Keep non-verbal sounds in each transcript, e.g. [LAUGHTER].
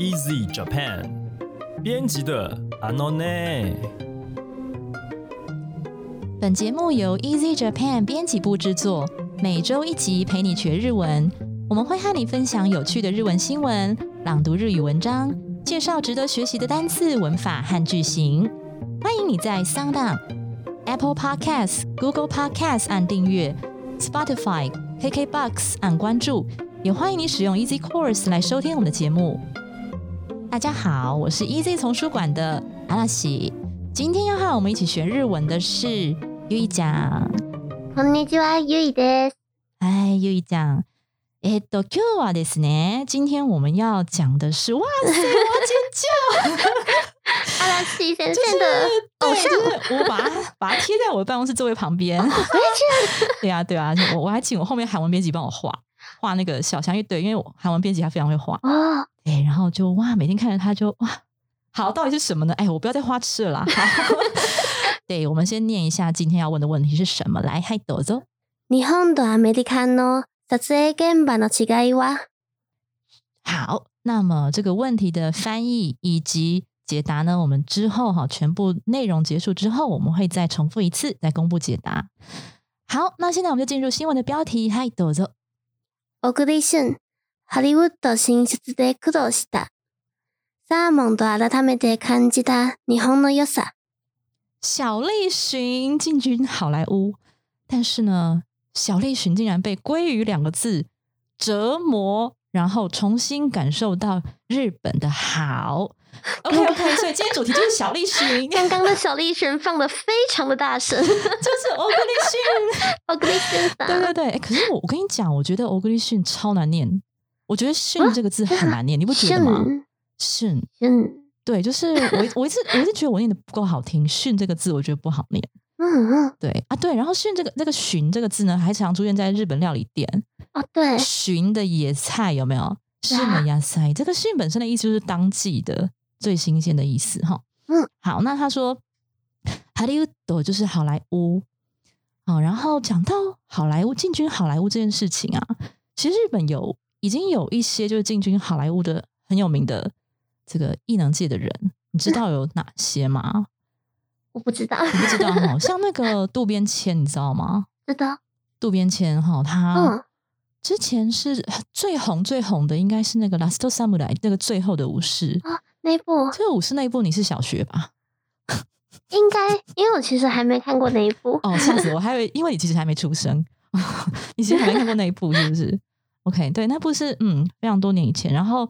Easy Japan 编辑的 Anone。本节目由 Easy Japan 编辑部制作，每周一集陪你学日文。我们会和你分享有趣的日文新闻，朗读日语文章，介绍值得学习的单词、文法和句型。欢迎你在 Sound On、Apple Podcasts、Google Podcasts 按订阅，Spotify、KKBox 按关注，也欢迎你使用 Easy Course 来收听我们的节目。大家好，我是 Easy 丛书馆的阿拉西。今天要和我们一起学日文的是ゆいちゃん。こんにちは、ゆいです。哎，ゆいちゃん。えっと今日はですね，今天我们要讲的是，哇塞，我要尖叫！阿拉西先就是生的偶像，对，就是我把它把它贴在我的办公室座位旁边。[LAUGHS] 对啊，对啊，我我还请我后面韩文编辑帮我画 画那个小香，因为对，因为我韩文编辑他非常会画，哦，对，然后就哇，每天看着他就哇，好，到底是什么呢？哎，我不要再花痴了啦。[LAUGHS] 好[LAUGHS] 对，我们先念一下今天要问的问题是什么。来，嗨，どうぞ。日本とアメリカの撮影現場の違いは好，那么这个问题的翻译以及解答呢，我们之后哈全部内容结束之后，我们会再重复一次，再公布解答。好，那现在我们就进入新闻的标题。嗨，どうぞ。 小栗旬、ハリウッド進出で苦労した。サーモンと改めて感じた日本の良さ。小栗旬进军好莱坞，但是呢，小栗旬竟然被“鲑鱼”两个字折磨，然后重新感受到日本的好。 [LAUGHS] OK OK，所以今天主题就是小栗旬，[LAUGHS] 刚刚的小栗旬放的非常的大声，[LAUGHS] 就是欧克利逊。小栗旬さん。对对对，哎，可是我我跟你讲，我觉得欧克利逊超难念，我觉得“逊”这个字很难念，你不觉得吗？逊，旬，对，就是我我一直我一直觉得我念的不够好听，“逊”这个字我觉得不好念。嗯嗯，对啊，对，然后“训”这个那个“寻”这个字呢，还常出现在日本料理店。哦对，寻的野菜有没有？是的野菜，这个“训”本身的意思就是当季的、最新鲜的意思哈。嗯，好，那他说哈利乌德就是好莱坞。好，然后讲到好莱坞进军好莱坞这件事情啊，其实日本有已经有一些就是进军好莱坞的很有名的这个艺能界的人，你知道有哪些吗？我不知道，你不知道哈，像那个渡边谦，你知道吗？[LAUGHS] 知道，渡边谦哈，他嗯，之前是最红最红的，应该是那个《Last Samurai》那个最后的武士。啊，那一部这个武士那一部你是小学吧？[LAUGHS] 应该，因为我其实还没看过那一部。哦，吓死我！[LAUGHS] 还以为因为你其实还没出生，[LAUGHS] 你其实还没看过那一部，是不是？OK，对，那部是嗯非常多年以前，然后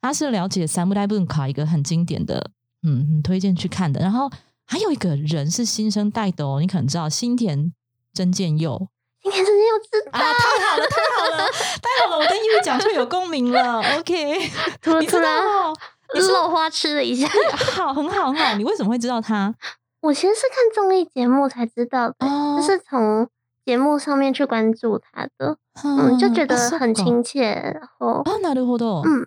他是了解三木代文卡一个很经典的，嗯，很推荐去看的。然后还有一个人是新生代的哦，你可能知道新田真剑佑。新田真的又知道，啊，太好了，太好了，太好了！我跟玉讲就有共鸣了。OK，你知道花痴了一下。好，很好，很好。你为什么会知道他？[LAUGHS] 我其实是看综艺节目才知道的，哦就是从节目上面去关注他的，嗯，就觉得很亲。亲切，然后哦，なるほど。嗯，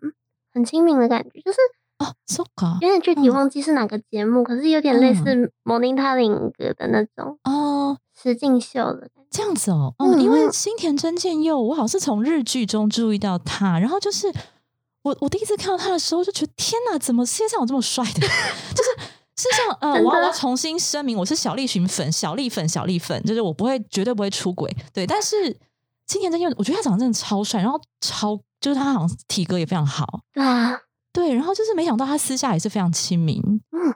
很亲民的感觉，就是哦，そっか。有点具体嗯忘记是哪个节目，可是有点类似 Morning Talking 的那种哦，实境秀的感觉。这样子哦。哦，嗯因为嗯新田真剑佑，我好像是从日剧中注意到他，然后就是 我我第一次看到他的时候，就觉得天哪，怎么世界上有这么帅的？[LAUGHS] 就是。事实上，呃，我要我要重新声明，我是小栗旬粉，小栗粉，小栗粉，就是我不会，绝对不会出轨，对。但是新田真佑，我觉得他长得真的超帅，然后超就是他好像体格也非常好，对啊，对。然后就是没想到他私下也是非常亲民，嗯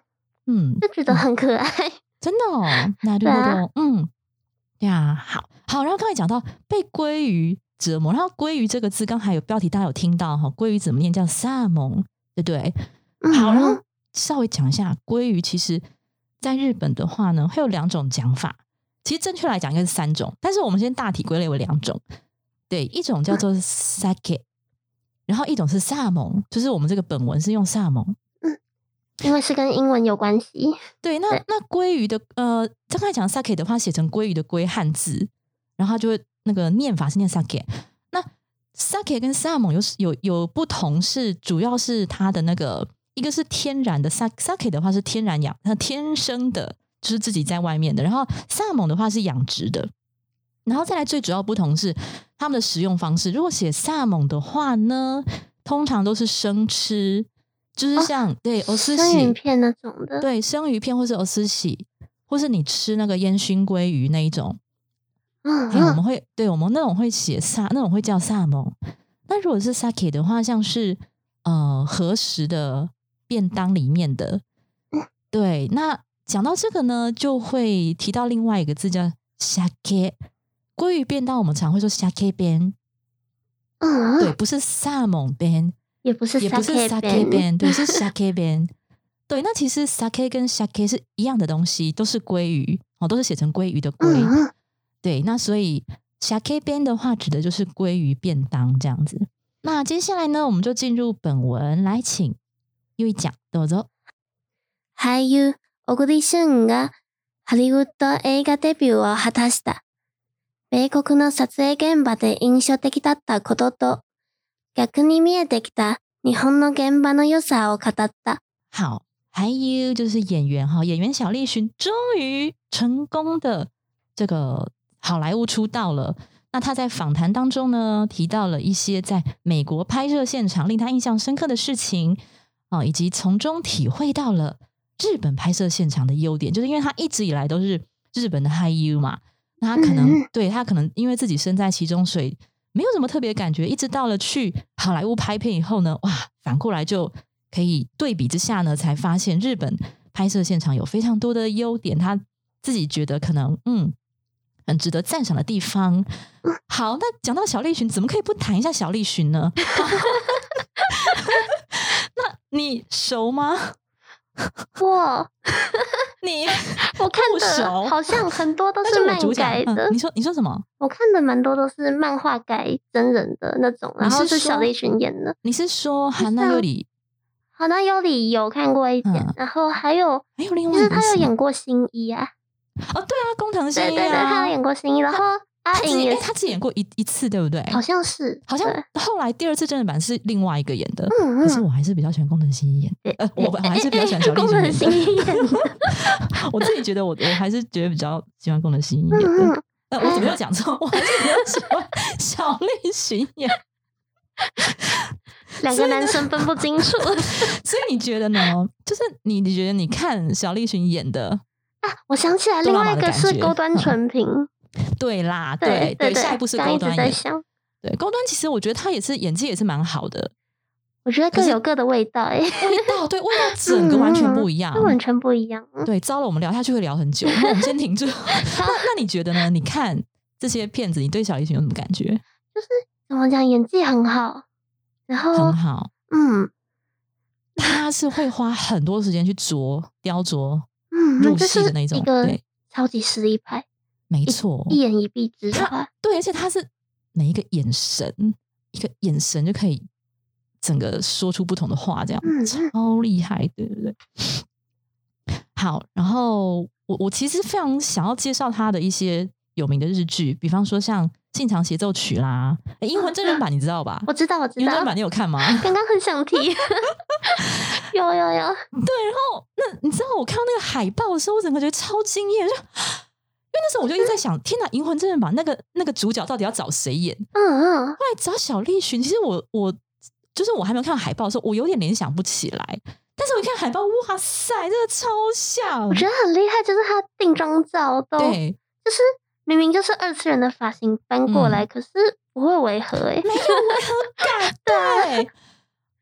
嗯，就觉得很可爱。[LAUGHS] 真的哦，那对对啊对，嗯，呀，好好。然后刚才讲到被鲑鱼折磨，然后鲑鱼这个字，刚才有标题大家有听到哈，鲑鱼怎么念？叫萨蒙，对不对？嗯好，然后稍微讲一下鲑鱼，其实在日本的话呢，会有两种讲法。其实正确来讲应该是三种，但是我们先大体归类为两种。对，一种叫做 sake，然后一种是萨蒙，就是我们这个本文是用萨蒙。因为是跟英文有关系，对，那那鲑鱼的呃，刚才讲 sake 的话，写成鲑鱼的鲑汉字，然后它就会那个念法是念 sake。那 sake 跟萨蒙有有有不同，是主要是它的那个一个是天然的 sa sake 的话是天然养，它天生的，就是自己在外面的。然后萨蒙的话是养殖的。然后再来最主要不同是他们的食用方式。如果写萨蒙的话呢，通常都是生吃，就是像、对欧司生鱼喜，片那种的。对生鱼片或是欧斯喜，或是你吃那个烟熏鲑鱼那一种，嗯哎，我们嗯，会对我们那种会写萨，那种会叫萨蒙。那如果是 sake 的话，像是呃和食的便当里面的，对。那讲到这个呢，就会提到另外一个字叫 sake。鲑鱼便当我们常会说 sake 边，嗯，对，不是萨蒙边，也不是也不是 sake 边，[LAUGHS] 对，是 sake 边。对，那其实 sake 跟 sake 是一样的东西，都是鲑鱼哦，都是写成鲑鱼的鲑。对，那所以 sake 边的话，指的就是鲑鱼便当这样子。那接下来呢，我们就进入本文，来请又一讲，どうぞ。俳優小栗旬がハリウッド映画デビューを果たした。米国の撮影現場で印象的だったことと、逆に見えてきた日本の現場の良さを語った。好，还有就是演员哈，演员小栗旬终于成功的这个 好莱坞出道了。那他在访谈当中呢，提到了一些在美国拍摄现场令他印象深刻的事情啊，以及从中体会到了日本拍摄现场的优点，就是因为他一直以来都是日本的 Hi U 嘛，那他可能、嗯。对他可能因为自己身在其中，所以没有什么特别感觉，一直到了去好莱坞拍片以后呢，哇，反过来就可以对比之下呢，才发现日本拍摄现场有非常多的优点，他自己觉得可能嗯很值得赞赏的地方。好，那讲到小栗旬，怎么可以不谈一下小栗旬呢？[LAUGHS] 那你熟吗？[LAUGHS] 我你我看的好像很多都 [LAUGHS] 是漫主讲改的嗯，你，说你说什么？我看的蛮多都是漫画改真人的那种，然后是小栗旬演的。你是说韩娜有里好像有里有看过一点，嗯然后还有还有另外就是他有演过新一啊，哦，对啊，工藤新一对对对，他啊有，演过新一，然后阿他只颖也他只演过一一次，对不对？好像是，好像后来第二次真人版是另外一个演的，嗯嗯，可是我还是比较喜欢工藤新一演。呃，我我还是比较喜欢小栗宫旬演本新一。演的，我自己觉得我我还是觉得比较喜欢工藤新一演嗯的。嗯，呃，我怎么又讲错？[LAUGHS] 我还是比较喜欢小栗旬演。[LAUGHS] 两个男生分不清楚 [LAUGHS] 所以你觉得呢？就是你你觉得你看小栗旬演的，我想起来，另外一个是高端 [LAUGHS] 纯平，对啦，对对，对，下一步是高端演。在想，对，高端其实我觉得他也是演技也是蛮好的，我觉得各有各的味道，哎，味道对味道整个完全不一样。这完全不一样。嗯对，糟了，我们聊下去会聊很久，那我们先停住。[LAUGHS] 那那你觉得呢？你看这些片子，你对小提琴有什么感觉？[LAUGHS] 就是怎么讲，演技很好，然后很好，嗯他是会花很多时间去琢雕琢，嗯，入戏的那种对超级实力派，没错，一言一蔽之差，对，而且他是每一个眼神，一个眼神就可以整个说出不同的话，这样、超厉害，对不对。[LAUGHS] 好，然后我我其实非常想要介绍他的一些有名的日剧，比方说像《信长协奏曲》啦，英文真人版 [LAUGHS] 你知道吧？我知道，我知道英文真人，版你有看吗？[LAUGHS] 刚刚很想提，有有有，对，然后那你知道我看到那个海报的时候，我整个觉得超惊艳，就因为那时候我就一直在想，天哪，银魂真人版那个那个主角到底要找谁演？嗯嗯，后来找小栗旬，其实我我就是我还没有看到海报的时候，我有点联想不起来。但是我一看海报，哇塞，真的超像。我，觉得很厉害，就是他定妆照都，对，就是明明就是二次元的发型搬过来，嗯。可是不会违和哎、没有违和感，[LAUGHS] 对。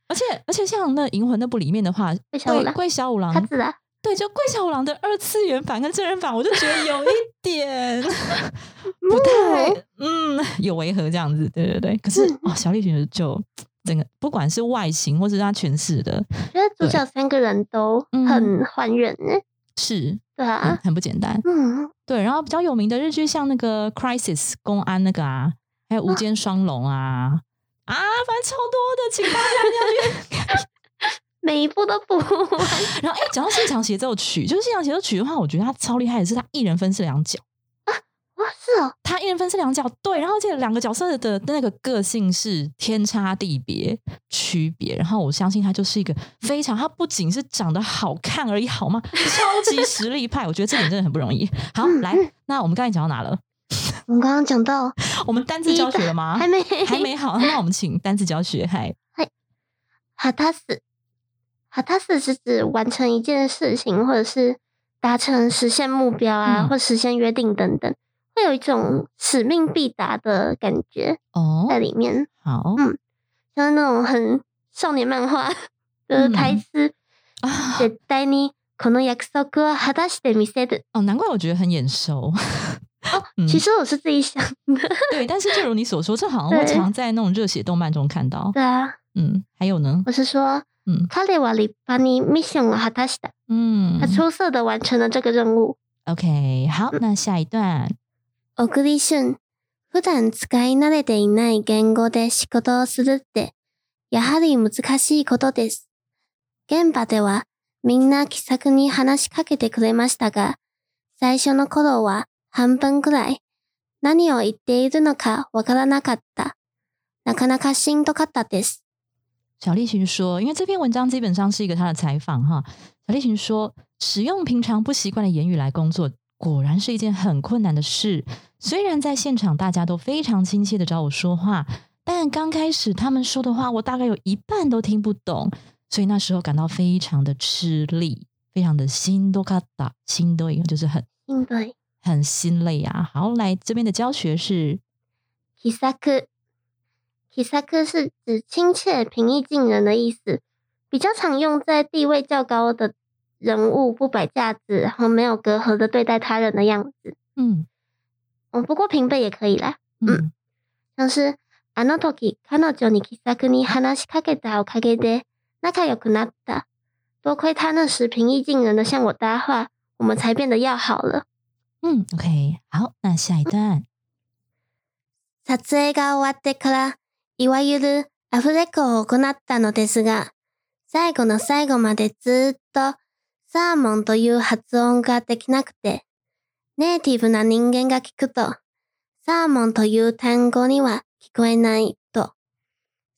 而且而且像那《银魂》那部里面的话，桂桂小五郎他子啊，对，就桂小五郎的二次元版跟真人版，我就觉得有一 [LAUGHS] 点不太嗯有违和这样子，对对对。可是嗯哦，小栗旬就整个不管是外形或是他诠释的，觉得主角三个人都很还原呢、是嗯对啊，很不简单。嗯，对，然后比较有名的日剧，像那个《Crisis》公安那个啊，还有《无间双龙》啊，啊，反正超多的，请大家要去。[LAUGHS] 每一步都不完，[LAUGHS] 然后，哎，讲到现场协奏曲，就是现场协奏曲的话，我觉得他超厉害的是，他一人分饰两角啊。哇，是哦，他一人分饰两角，对，然后这两个角色的那个个性是天差地别、区别，然后我相信他就是一个非常，他不仅是长得好看而已，好吗？超级实力派，我觉得这点真的很不容易。好，来，那我们刚才讲到哪了？我们刚刚讲到[LAUGHS] 我们单字教学了吗？还没[LAUGHS] 还没好，那我们请单字教学。嗨，哈塔斯， 哈塔斯是指完成一件事情，或者是达成、实现目标啊，嗯或实现约定等等，会有一种使命必达的感觉哦，在里面，好嗯像那种很少年漫画的嗯台词。啊，絶対に[LAUGHS] この約束を果たしてみせる。哦，难怪我觉得很眼熟。 嗯其实我是自己想[LAUGHS] 的，对，但是就如你所说，这好像会对常在那种热血动漫中看到。对啊，嗯，还有呢？我是说，嗯彼は立派にミッションを果たした。嗯他出色的完成了这个任务。 ，OK，好，那下一段。小栗旬、普段使い慣れていない言語で仕事をするって、やはり難しいことです。現場ではみんな気さくに話しかけてくれましたが、最初の頃は 半分くらい何を言っているのかわからなかった。なかなかしんどかったです。小栗旬说，因为这篇文章基本上是一个他的采访哈。小栗旬说，使用平常不习惯的言语来工作，果然是一件很困难的事。虽然在现场大家都非常亲切的找我说话，但刚开始他们说的话，我大概有一半都听不懂，所以那时候感到非常的吃力，非常的心都卡达，心都就是很应对。 很心累啊。好，来这边的教学是気さく，気さく是指亲切、平易近人的意思，比较常用在地位较高的人物不摆架子，然后没有隔阂的对待他人的样子。嗯嗯，不过平辈也可以啦，嗯像是あの時彼女に気さくに話しかけたおかげで仲良くなった。多亏他那時平易近人的向我搭話，我们才变得要好了。 嗯，OK，好，那下一段。撮影が終わってから、いわゆるアフレコを行ったのですが、最後の最後までずーっとサーモンという発音ができなくて、ネイティブな人間が聞くと、サーモンという単語には聞こえないと。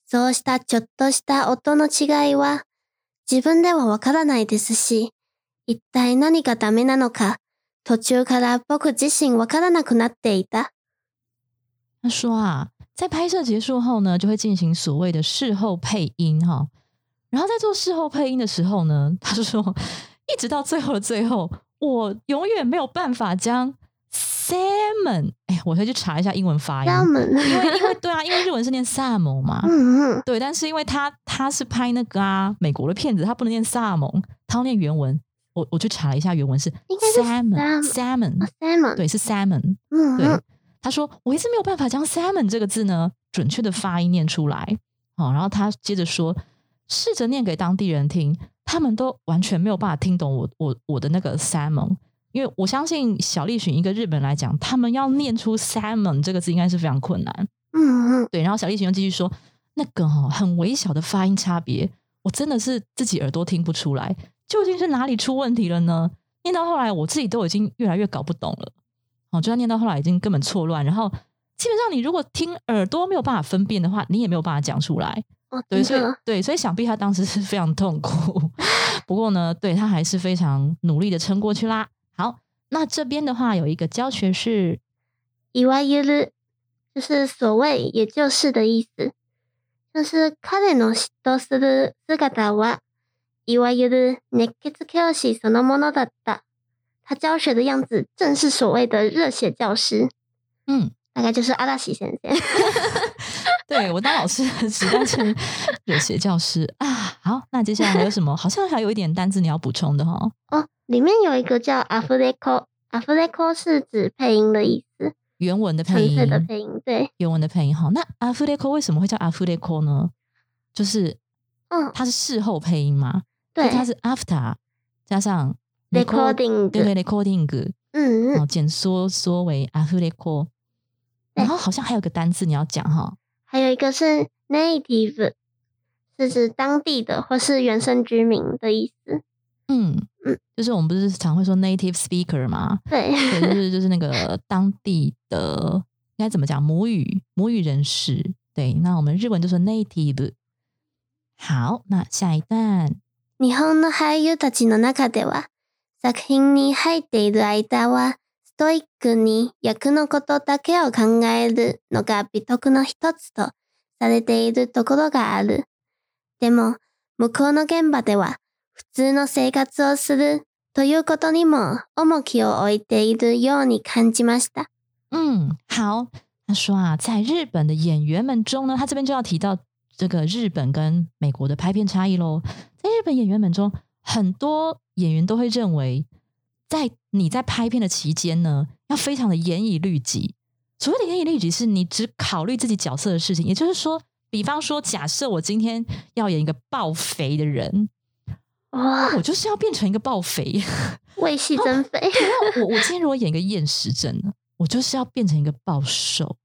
そうしたちょっとした音の違いは、自分ではわからないですし、一体何がダメなのか、途中から僕自身わからなくなっていた。他说啊，在拍摄结束后呢，就会进行所谓的事后配音哈。然后在做事后配音的时候呢，他说，一直到最后的最后，我永远没有办法将 salmon，哎，我会去查一下英文发音，他们，因为因为对啊，因为日文是念 salmon 嘛，[LAUGHS] 嗯嗯，对，但是因为他他是拍那个啊美国的片子，他不能念萨蒙，他要念原文。 我我去查了一下原文是应该是 salmon salmon，salmon，对，是 salmon。对嗯对，，他说我一直没有办法将 salmon 这个字呢准确的发音念出来。哦，然后他接着说，试着念给当地人听，他们都完全没有办法听懂我我我的那个 salmon。因为我相信小栗旬一个日本人来讲，他们要念出 salmon 这个字应该是非常困难。嗯嗯，对，然后小栗旬又继续说，那个哈、很微小的发音差别，我真的是自己耳朵听不出来，究竟是哪里出问题了呢？念到后来，我自己都已经越来越搞不懂了。哦，就算念到后来已经根本错乱，然后基本上你如果听耳朵没有办法分辨的话，你也没有办法讲出来。哦，对，所以真的，对，所以想必他当时是非常痛苦。[LAUGHS] 不过呢，对他还是非常努力的撑过去啦。好，那这边的话有一个教学是いわゆる就是所谓也就是的意思，像是彼の嫉妬する姿は いわゆる熱血教師そのものだった。他教学的样子正是所谓的热血教师，嗯，大概就是阿拉西先生。[LAUGHS] 对我当老师的时代是热血教师[LAUGHS] 啊。好，那接下来还有什么？好像还有一点单字你要补充的哈、哦，里面有一个叫阿弗雷科，阿弗雷科是指配音的意思，原文的配音，纯粹的配音。对，原文的配音哈。那阿弗雷科为什么会叫阿弗雷科呢？就是嗯，它是事后配音嘛，所 对以它是 after 加上 recording，对对 recording，嗯嗯，哦，简缩缩为阿弗雷科。对然后好像还有个单字你要讲哈，还有一个是 native，是指当地的或是原生居民的意思。嗯嗯，就是我们不是常会说 native speaker 吗？对，对，就是 [LAUGHS] 就是那个当地的应该怎么讲母语母语人士。对，那我们日文就说 native。好，那下一段，日本の俳優たちの中では、作品に入っている間は、ストイックに役のことだけを考えるのが美徳の一つとされているところがある。でも、向こうの現場では、普通の生活をするということにも重きを置いているように感じました。嗯，好。他说啊，在日本的演员们中呢，他这边就要提到这个日本跟美国的拍片差异喽。在日本演员们中，很多演员都会认为，在你在拍片的期间呢，要非常的严以律己。所谓的严以律己，是你只考虑自己角色的事情。也就是说，比方说，假设我今天要演一个爆肥的人，哇，我就是要变成一个暴肥。为戏增肥。我我今天如果演一个厌食症呢，我就是要变成一个暴瘦，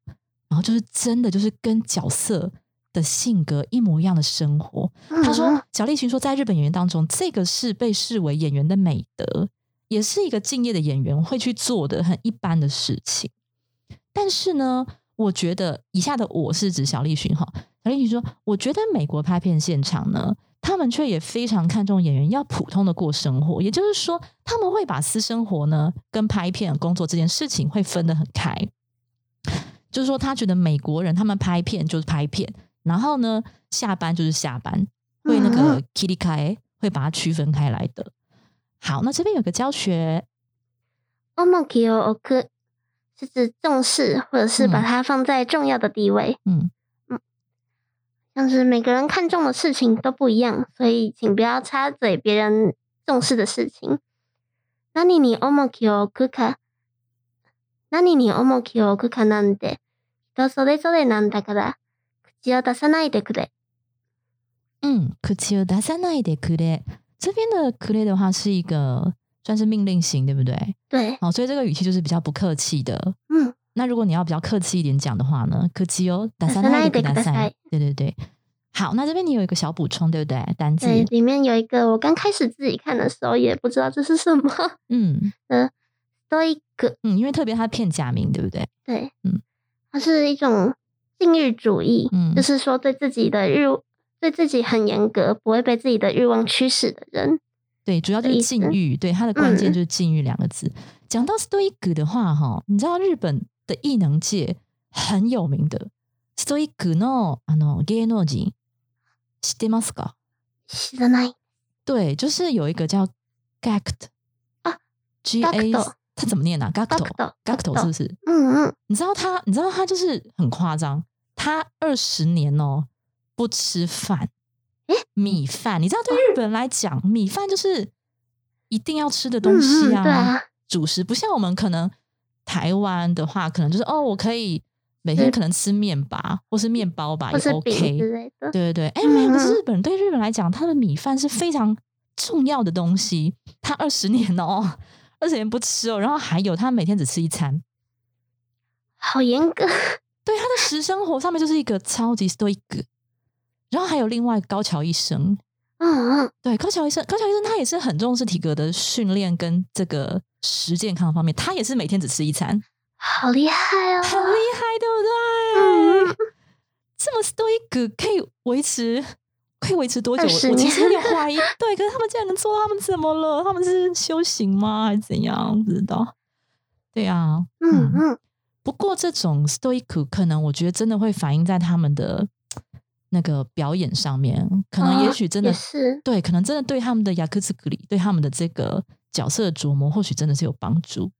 然后就是真的就是跟角色的性格一模一样的生活。他说嗯，小栗旬说，在日本演员当中，这个是被视为演员的美德，也是一个敬业的演员会去做的很一般的事情。但是呢，我觉得以下的我是指小栗旬哈，小栗旬说，我觉得美国拍片现场呢，他们却也非常看重演员要普通的过生活，也就是说，他们会把私生活呢跟拍片工作这件事情会分得很开。就是说，他觉得美国人他们拍片就是拍片，然后呢下班就是下班，会那个 kitty 开会把它区分开来的。好，那这边有个教学，重きを置く是指重视，或者是把嗯它放在重要的地位。嗯，像是每个人看重的事情都不一样，所以请不要插嘴别人重视的事情。何に重きを置くか、何に重きを置くかなんて人それぞれなんだから、 口を出さないでくれ。嗯，口を出さないでくれ。这边的くれ的话是一个算是命令型，对不对？对，好，所以这个语气就是比较不客气的。嗯，那如果你要比较客气一点讲的话呢，口を出さないでください。对对对。好，那这边你有一个小补充，对不对？单字，对，里面有一个我刚开始自己看的时候也不知道这是什么嗯 stoic，嗯，因为特别它片假名，对不对？对，嗯，它是一种 禁欲主义，嗯就是说对自己的欲，对自己很严格，不会被自己的欲望驱使的人。对，主要就是的意思禁欲，对它的关键嗯就是禁欲两个字。讲到 stoic 的话，哈，你知道日本的艺能界很有名的 stoic のあの芸能人知ってますか？知らない。对，就是有一个叫 gact 啊，G A， 它怎么念啊？g a c t o Gacto g a c t o 是不是？嗯嗯，你知道他，你知道他就是很夸张，他二十年哦不吃饭，诶？米饭，你知道对日本人来讲，米饭就是一定要吃的东西嗯嗯啊，主食，不像我们可能台湾的话，可能就是哦，我可以每天可能吃面吧，或是面包吧，也 OK，之类的。对对对，哎，没有，可是嗯。日本人对日本来讲，他的米饭是非常重要的东西。他二十年哦，二十年不吃哦，然后还有他每天只吃一餐，好严格。[LAUGHS] 对他的食生活上面就是一个超级 stoic。然后还有另外高桥医生，嗯嗯，对高桥医生，高桥医生他也是很重视体格的训练跟这个食健康方面，他也是每天只吃一餐，好厉害哦。很厉害，对不对？这么 stoic 可以维持，可以维持多久？我我其实有怀疑，对，可是他们竟然能做到，他们怎么了？他们是修行吗？还是怎样？不知道。对啊，嗯嗯，不过这种 stoic 可能我觉得真的会反映在他们的那个表演上面，可能也哦许真的、也是。对，可能真的对他们的雅克斯格里，对他们的这个角色的琢磨，或许真的是有帮助，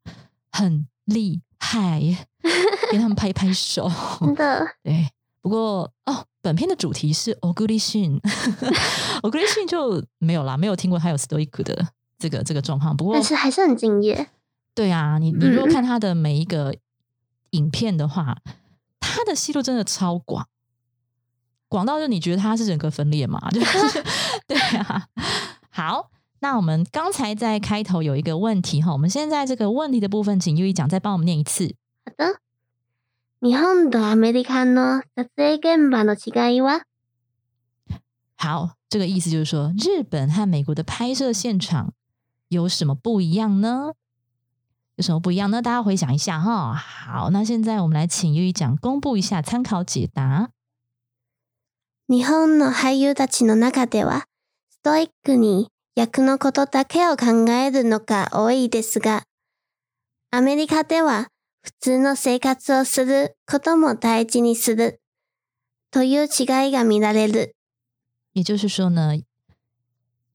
很厉害，[LAUGHS] 给他们拍一拍手。真的，对，不过哦，本片的主题是 o g u r i s h i n [LAUGHS] o g u r i s h i n 就没有啦，没有听过他有 stoic 的这个这个状况。不过但是还是很敬业。对啊，你你如果嗯看他的每一个影片的话，他的戏路真的超广，广到就你觉得他是人格分裂嘛？[LAUGHS] 就是对啊。好，那我们刚才在开头有一个问题哈，我们现在这个问题的部分，请优一讲再帮我们念一次。好的。日本とアメリカの撮影現場の違いは？好，这个意思就是说，日本和美国的拍摄现场有什么不一样呢？有什么不一样呢？大家回想一下哈。好，那现在我们来请优一讲公布一下参考解答。日本の俳優たちの中では、ストイックに役のことだけを考えるのが多いですが、アメリカでは普通の生活をすることも大事にするという違いが見られる。也就是说呢，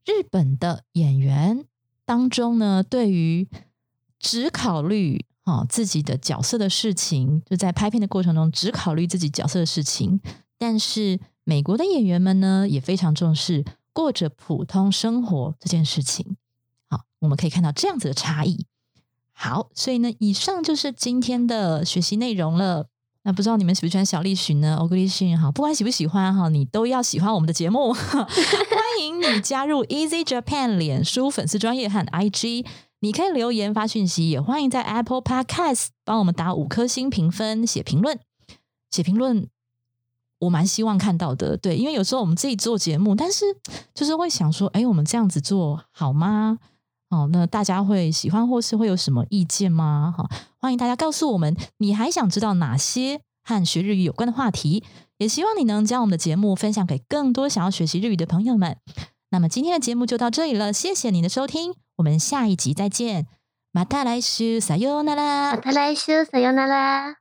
日本的演员当中呢，对于只考虑哈、自己的角色的事情，就在拍片的过程中只考虑自己角色的事情，但是美国的演员们呢，也非常重视过着普通生活这件事情。好，我们可以看到这样子的差异。 好，所以呢，以上就是今天的学习内容了。那不知道你们喜不喜欢小栗旬呢？欧格利逊哈，不管喜不喜欢哈，你都要喜欢我们的节目。[LAUGHS] 欢迎你加入 Easy Japan 脸书粉丝专业和 IG，你可以留言发讯息，也欢迎在 Apple Podcast 帮我们打五颗星评分、写评论。写评论我蛮希望看到的，对，因为有时候我们自己做节目，但是就是会想说，哎，我们这样子做好吗？哦，那大家会喜欢或是会有什么意见吗？哈、欢迎大家告诉我们，你还想知道哪些和学日语有关的话题？也希望你能将我们的节目分享给更多想要学习日语的朋友们。那么今天的节目就到这里了，谢谢你的收听，我们下一集再见。また来週さようならま。た来週、さよなら。